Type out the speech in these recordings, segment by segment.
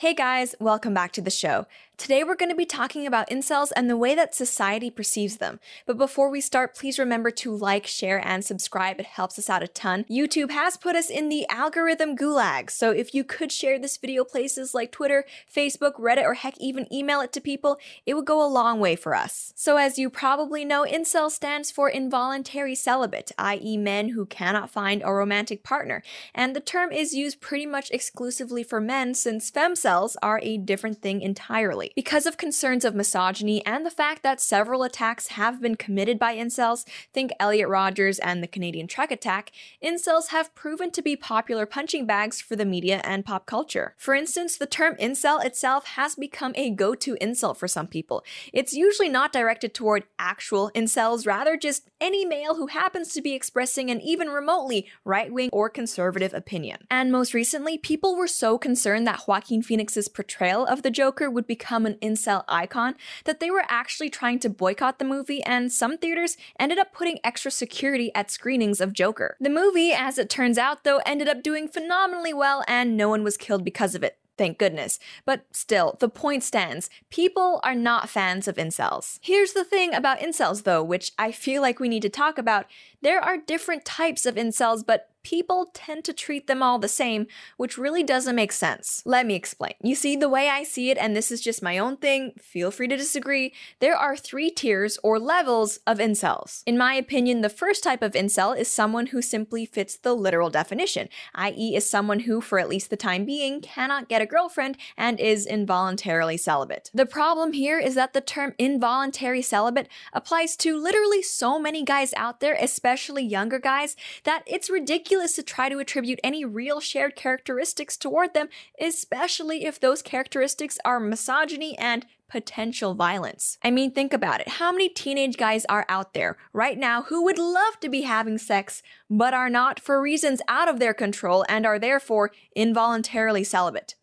Hey guys, welcome back to the show. Today we're going to be talking about incels and the way that society perceives them. But before we start, please remember to like, share, and subscribe. It helps us out a ton. YouTube has put us in the algorithm gulag, so if you could share this video places like Twitter, Facebook, Reddit, or heck, even email it to people, it would go a long way for us. So as you probably know, incel stands for involuntary celibate, i.e., men who cannot find a romantic partner. And the term is used pretty much exclusively for men since are a different thing entirely. Because of concerns of misogyny and the fact that several attacks have been committed by incels, think Elliot Rodgers and the Canadian truck attack, incels have proven to be popular punching bags for the media and pop culture. For instance, the term incel itself has become a go to insult for some people. It's usually not directed toward actual incels, rather, just any male who happens to be expressing an even remotely right wing or conservative opinion. And most recently, people were so concerned that Joaquin Phoenix's portrayal of the Joker would become an incel icon that they were actually trying to boycott the movie, and some theaters ended up putting extra security at screenings of Joker. The movie, as it turns out, though, ended up doing phenomenally well, and no one was killed because of it. Thank goodness. But still, the point stands. People are not fans of incels. Here's the thing about incels, though, which I feel like we need to talk about. There are different types of incels, but people tend to treat them all the same, which really doesn't make sense. Let me explain. You see, the way I see it, and this is just my own thing, feel free to disagree, there are three tiers or levels of incels. In my opinion, the first type of incel is someone who simply fits the literal definition, i.e., is someone who, for at least the time being, cannot get a girlfriend and is involuntarily celibate. The problem here is that the term involuntary celibate applies to literally so many guys out there, especially younger guys, that it's ridiculous to try to attribute any real shared characteristics toward them, especially if those characteristics are misogyny and potential violence. I mean, think about it. How many teenage guys are out there right now who would love to be having sex, but are not for reasons out of their control and are therefore involuntarily celibate?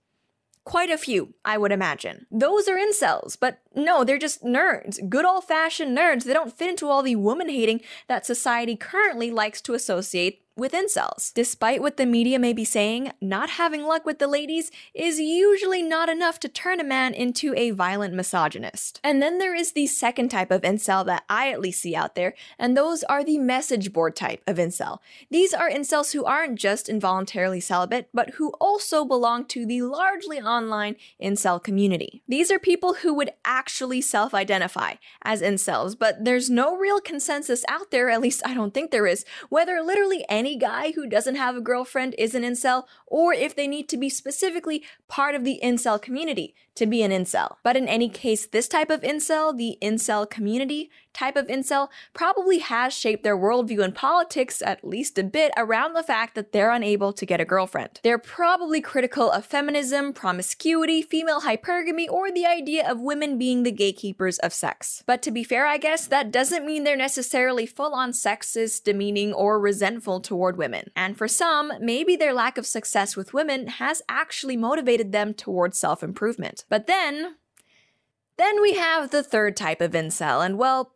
Quite a few, I would imagine. Those are incels, but no, they're just nerds. Good old fashioned nerds. They don't fit into all the woman hating that society currently likes to associate with incels. Despite what the media may be saying, not having luck with the ladies is usually not enough to turn a man into a violent misogynist. And then there is the second type of incel that I at least see out there, and those are the message board type of incel. These are incels who aren't just involuntarily celibate, but who also belong to the largely online incel community. These are people who would actually self identify as incels, but there's no real consensus out there, at least I don't think there is, whether literally any any guy who doesn't have a girlfriend is an incel, or if they need to be specifically part of the incel community to be an incel. But in any case, this type of incel, the incel community type of incel, probably has shaped their worldview and politics at least a bit around the fact that they're unable to get a girlfriend. They're probably critical of feminism, promiscuity, female hypergamy, or the idea of women being the gatekeepers of sex. But to be fair, I guess, that doesn't mean they're necessarily full on sexist, demeaning, or resentful toward women. And for some, maybe their lack of success with women has actually motivated them towards self improvement. But then, then we have the third type of incel, and well,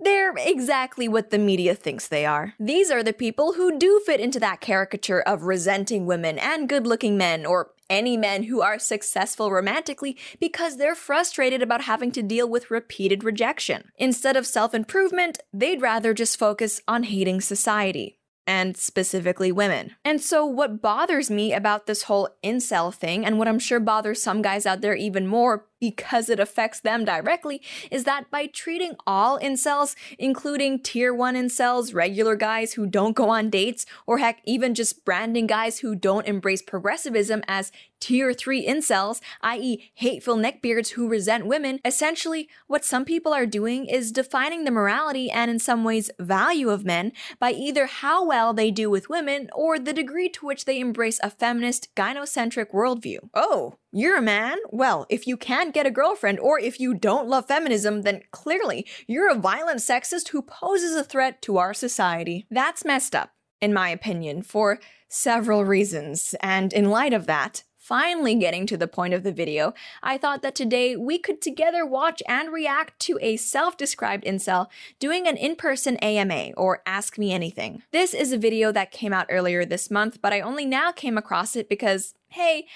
they're exactly what the media thinks they are. These are the people who do fit into that caricature of resenting women and good looking men, or any men who are successful romantically because they're frustrated about having to deal with repeated rejection. Instead of self improvement, they'd rather just focus on hating society and specifically women. And so, what bothers me about this whole incel thing, and what I'm sure bothers some guys out there even more because it affects them directly is that by treating all incels, including tier 1 incels, regular guys who don't go on dates, or heck, even just branding guys who don't embrace progressivism as tier 3 incels, i.e., hateful neckbeards who resent women, essentially, what some people are doing is defining the morality and, in some ways, value of men by either how well they do with women or the degree to which they embrace a feminist, gynocentric worldview. Oh, you're a man? Well, if you can't get a girlfriend or if you don't love feminism, then clearly you're a violent sexist who poses a threat to our society. That's messed up, in my opinion, for several reasons. And in light of that, finally getting to the point of the video, I thought that today we could together watch and react to a self described incel doing an in person AMA or Ask Me Anything. This is a video that came out earlier this month, but I only now came across it because, hey,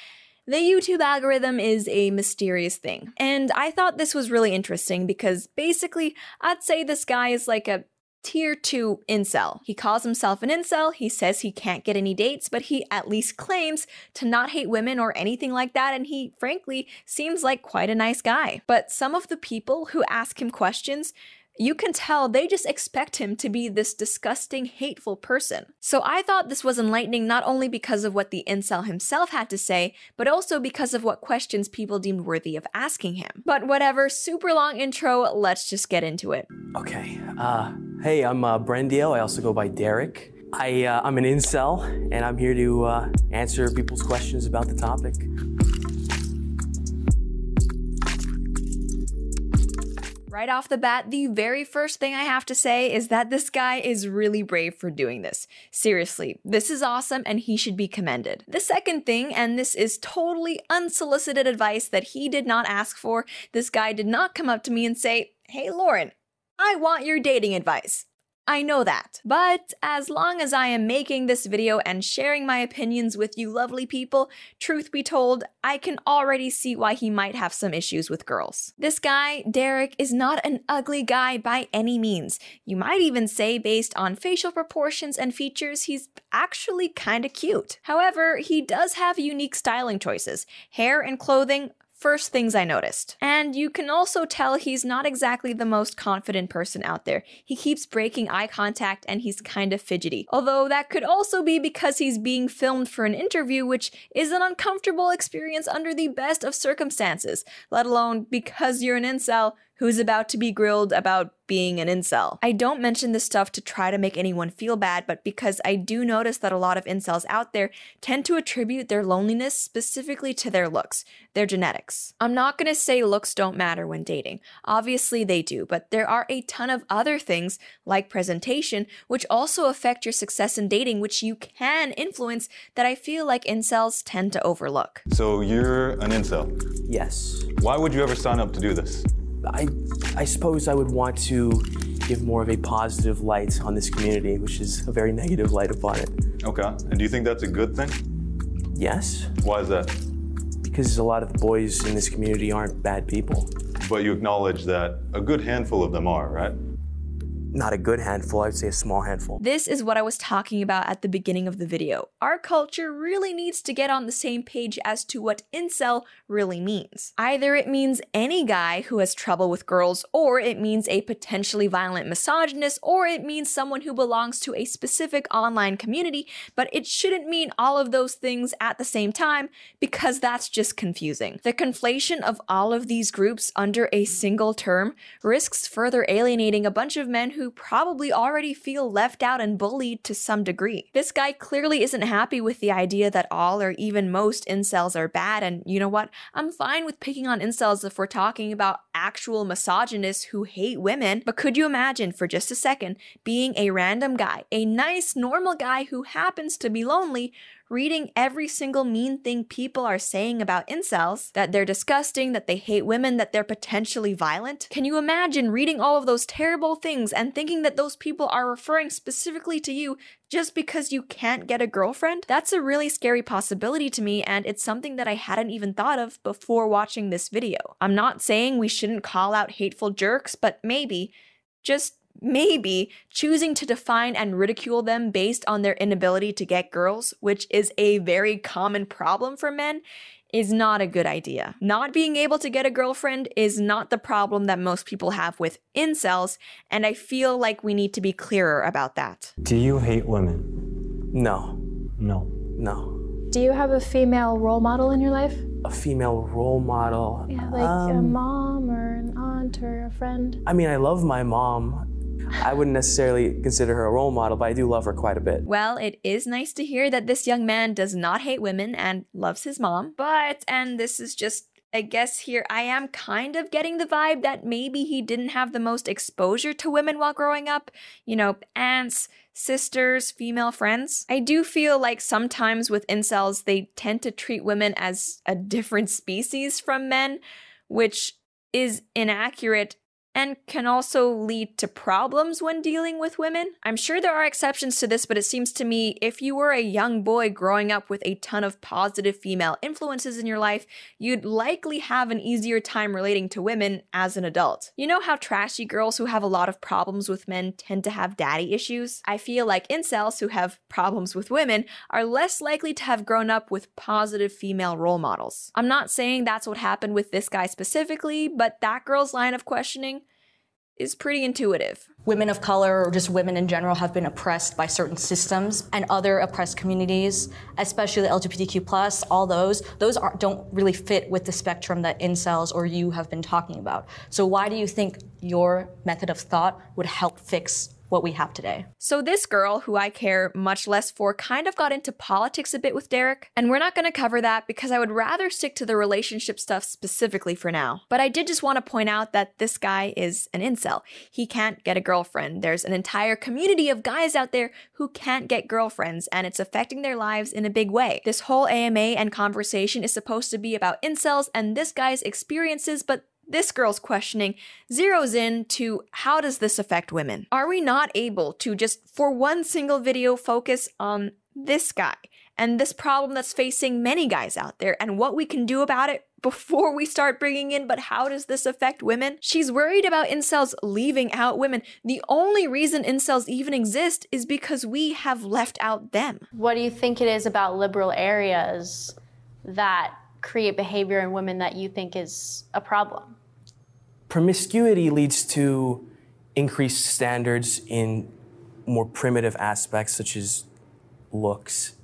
The YouTube algorithm is a mysterious thing. And I thought this was really interesting because basically, I'd say this guy is like a tier 2 incel. He calls himself an incel, he says he can't get any dates, but he at least claims to not hate women or anything like that, and he frankly seems like quite a nice guy. But some of the people who ask him questions you can tell they just expect him to be this disgusting, hateful person. So I thought this was enlightening not only because of what the incel himself had to say, but also because of what questions people deemed worthy of asking him. But whatever, super long intro, let's just get into it. Okay, uh, hey, I'm uh. I also go by Derek. I, uh, I'm an incel, and I'm here to uh, answer people's questions about the topic. Right off the bat, the very first thing I have to say is that this guy is really brave for doing this. Seriously, this is awesome and he should be commended. The second thing, and this is totally unsolicited advice that he did not ask for, this guy did not come up to me and say, Hey Lauren, I want your dating advice. I know that. But as long as I am making this video and sharing my opinions with you lovely people, truth be told, I can already see why he might have some issues with girls. This guy, Derek, is not an ugly guy by any means. You might even say, based on facial proportions and features, he's actually kinda cute. However, he does have unique styling choices. Hair and clothing first things I noticed. And you can also tell he's not exactly the most confident person out there. He keeps breaking eye contact and he's kind of fidgety. Although that could also be because he's being filmed for an interview, which is an uncomfortable experience under the best of circumstances, let alone because you're an incel who's about to be grilled about being an incel. I don't mention this stuff to try to make anyone feel bad, but because I do notice that a lot of incels out there tend to attribute their loneliness specifically to their looks, their genetics. I'm not gonna say looks don't matter when dating. Obviously they do, but there are a ton of other things, like presentation, which also affect your success in dating, which you can influence that I feel like incels tend to overlook. So you're an incel. Yes. Why would you ever sign up to do this? I, I suppose I would want to give more of a positive light on this community, which is a very negative light upon it. Okay. And do you think that's a good thing? Yes, Why is that? because a lot of the boys in this community aren't bad people. But you acknowledge that a good handful of them are, right? Not a good handful, I would say a small handful. This is what I was talking about at the beginning of the video. Our culture really needs to get on the same page as to what incel really means. Either it means any guy who has trouble with girls, or it means a potentially violent misogynist, or it means someone who belongs to a specific online community, but it shouldn't mean all of those things at the same time because that's just confusing. The conflation of all of these groups under a single term risks further alienating a bunch of men who probably already feel left out and bullied to some degree. This guy clearly isn't happy with the idea that all or even most incels are bad, and you know what? I'm fine with picking on incels if we're talking about actual misogynists who hate women, but could you imagine for just a second being a random guy, a nice, normal guy who happens to be lonely, reading every single mean thing people are saying about incels that they're disgusting, that they hate women, that they're potentially violent. Can you imagine reading all of those terrible things and thinking that those people are referring specifically to you just because you can't get a girlfriend? That's a really scary possibility to me, and it's something that I hadn't even thought of before watching this video. I'm not saying we shouldn't call out hateful jerks, but maybe, just maybe choosing to define and ridicule them based on their inability to get girls, which is a very common problem for men, is not a good idea. Not being able to get a girlfriend is not the problem that most people have with incels, and I feel like we need to be clearer about that. Do you hate women? No, No. no. Do you have a female role model in your life? A female role model. Yeah, like a Um, mom or an aunt or a friend. I mean, I love my mom. I wouldn't necessarily consider her a role model, but I do love her quite a bit. Well, it is nice to hear that this young man does not hate women and loves his mom, but, and this is just I guess here I am kind of getting the vibe that maybe he didn't have the most exposure to women while growing up. You know, aunts, sisters, female friends. I do feel like sometimes with incels, they tend to treat women as a different species from men, which is inaccurate and can also lead to problems when dealing with women. I'm sure there are exceptions to this, but it seems to me if you were a young boy growing up with a ton of positive female influences in your life, you'd likely have an easier time relating to women as an adult. You know how trashy girls who have a lot of problems with men tend to have daddy issues? I feel like incels who have problems with women are less likely to have grown up with positive female role models. I'm not saying that's what happened with this guy specifically, but that girl's line of questioning is pretty intuitive. Women of color or just women in general have been oppressed by certain systems and other oppressed communities, especially the LGBTQ plus, all those, those are, don't really fit with the spectrum that incels or you have been talking about. So why do you think your method of thought would help fix what we have today. So, this girl, who I care much less for, kind of got into politics a bit with Derek, and we're not going to cover that because I would rather stick to the relationship stuff specifically for now. But I did just want to point out that this guy is an incel. He can't get a girlfriend. There's an entire community of guys out there who can't get girlfriends, and it's affecting their lives in a big way. This whole AMA and conversation is supposed to be about incels and this guy's experiences, but this girl's questioning zeroes in to how does this affect women? Are we not able to just, for one single video, focus on this guy and this problem that's facing many guys out there and what we can do about it before we start bringing in, but how does this affect women? She's worried about incels leaving out women. The only reason incels even exist is because we have left out them. What do you think it is about liberal areas that create behavior in women that you think is a problem? Promiscuity leads to increased standards in more primitive aspects, such as looks.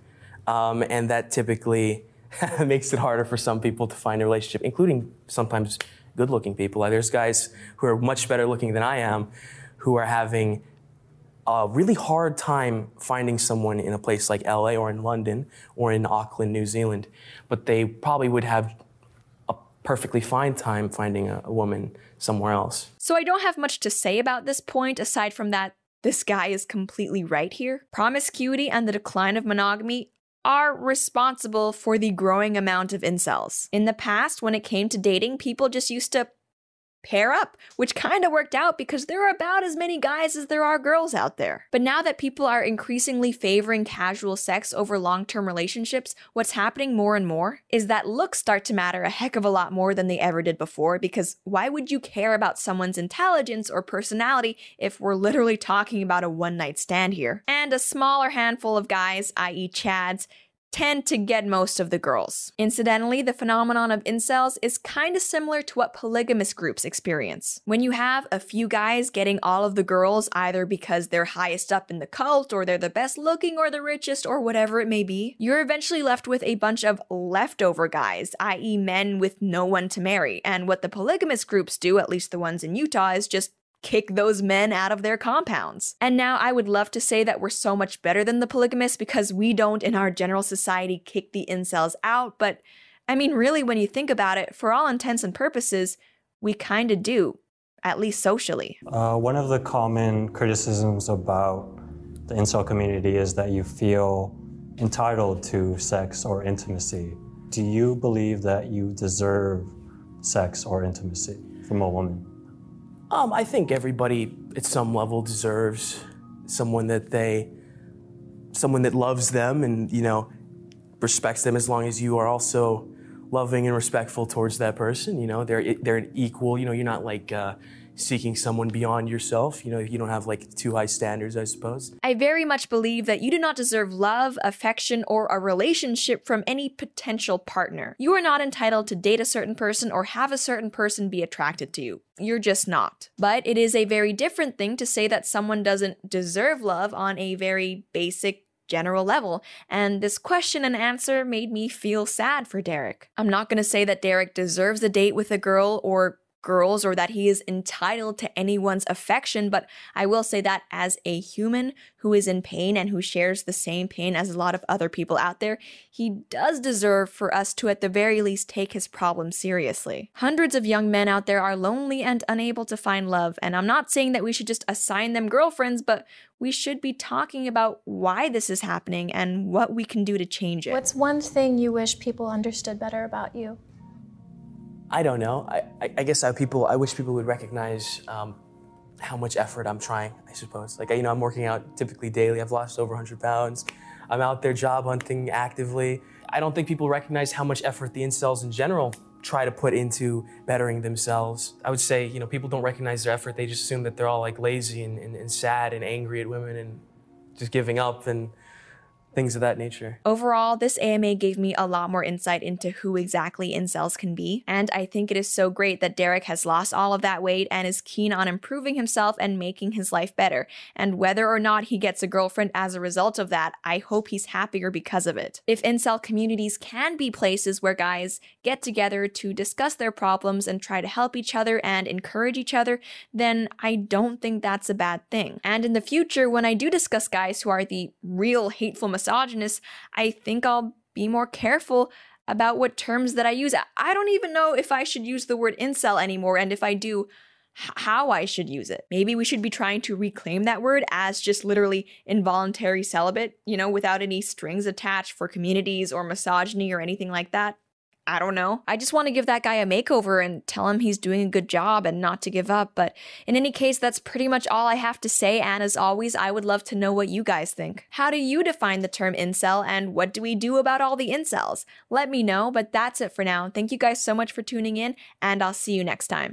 Um, and that typically makes it harder for some people to find a relationship, including sometimes good looking people. There's guys who are much better looking than I am who are having a really hard time finding someone in a place like LA or in London or in Auckland, New Zealand, but they probably would have a perfectly fine time finding a, a woman somewhere else. So I don't have much to say about this point aside from that this guy is completely right here. Promiscuity and the decline of monogamy are responsible for the growing amount of incels. In the past, when it came to dating, people just used to pair up, which kind of worked out because there are about as many guys as there are girls out there. But now that people are increasingly favoring casual sex over long term relationships, what's happening more and more is that looks start to matter a heck of a lot more than they ever did before because why would you care about someone's intelligence or personality if we're literally talking about a one night stand here? And a smaller handful of guys, i.e., Chads, tend to get most of the girls. Incidentally, the phenomenon of incels is kind of similar to what polygamous groups experience. When you have a few guys getting all of the girls either because they're highest up in the cult or they're the best looking or the richest or whatever it may be, you're eventually left with a bunch of leftover guys, i.e., men with no one to marry. And what the polygamous groups do, at least the ones in Utah, is just kick those men out of their compounds. And now I would love to say that we're so much better than the polygamists because we don't in our general society kick the incels out, but I mean, really, when you think about it, for all intents and purposes, we kind of do, at least socially. Uh, one of the common criticisms about the incel community is that you feel entitled to sex or intimacy. Do you believe that you deserve sex or intimacy from a woman? Um, I think everybody at some level deserves someone that they, someone that loves them and you know, respects them as long as you are also loving and respectful towards that person. You know, they're they're an equal. You know, you're not like uh, seeking someone beyond yourself. You know, you don't have like too high standards, I suppose. I very much believe that you do not deserve love, affection, or a relationship from any potential partner. You are not entitled to date a certain person or have a certain person be attracted to you. You're just not. But it is a very different thing to say that someone doesn't deserve love on a very basic general level, and this question and answer made me feel sad for Derek. I'm not gonna say that Derek deserves a date with a girl or girls or that he is entitled to anyone's affection, but I will say that as a human who is in pain and who shares the same pain as a lot of other people out there, he does deserve for us to at the very least take his problem seriously. Hundreds of young men out there are lonely and unable to find love, and I'm not saying that we should just assign them girlfriends, but we should be talking about why this is happening and what we can do to change it. What's one thing you wish people understood better about you? I don't know. I, I, I guess I people. I wish people would recognize um, how much effort I'm trying. I suppose. Like you know, I'm working out typically daily. I've lost over 100 pounds. I'm out there job hunting actively. I don't think people recognize how much effort the incels in general try to put into bettering themselves. I would say, you know, people don't recognize their effort. They just assume that they're all like lazy and, and, and sad and angry at women and just giving up and things of that nature. Overall, this AMA gave me a lot more insight into who exactly incels can be, and I think it is so great that Derek has lost all of that weight and is keen on improving himself and making his life better. And whether or not he gets a girlfriend as a result of that, I hope he's happier because of it. If incel communities can be places where guys get together to discuss their problems and try to help each other and encourage each other, then I don't think that's a bad thing. And in the future, when I do discuss guys who are the real hateful misogynist, I think I'll be more careful about what terms that I use. I don't even know if I should use the word incel anymore, and if I do, how I should use it. Maybe we should be trying to reclaim that word as just literally involuntary celibate, you know, without any strings attached for communities or misogyny or anything like that. I don't know. I just want to give that guy a makeover and tell him he's doing a good job and not to give up. But in any case, that's pretty much all I have to say. And as always, I would love to know what you guys think. How do you define the term incel and what do we do about all the incels? Let me know. But that's it for now. Thank you guys so much for tuning in, and I'll see you next time.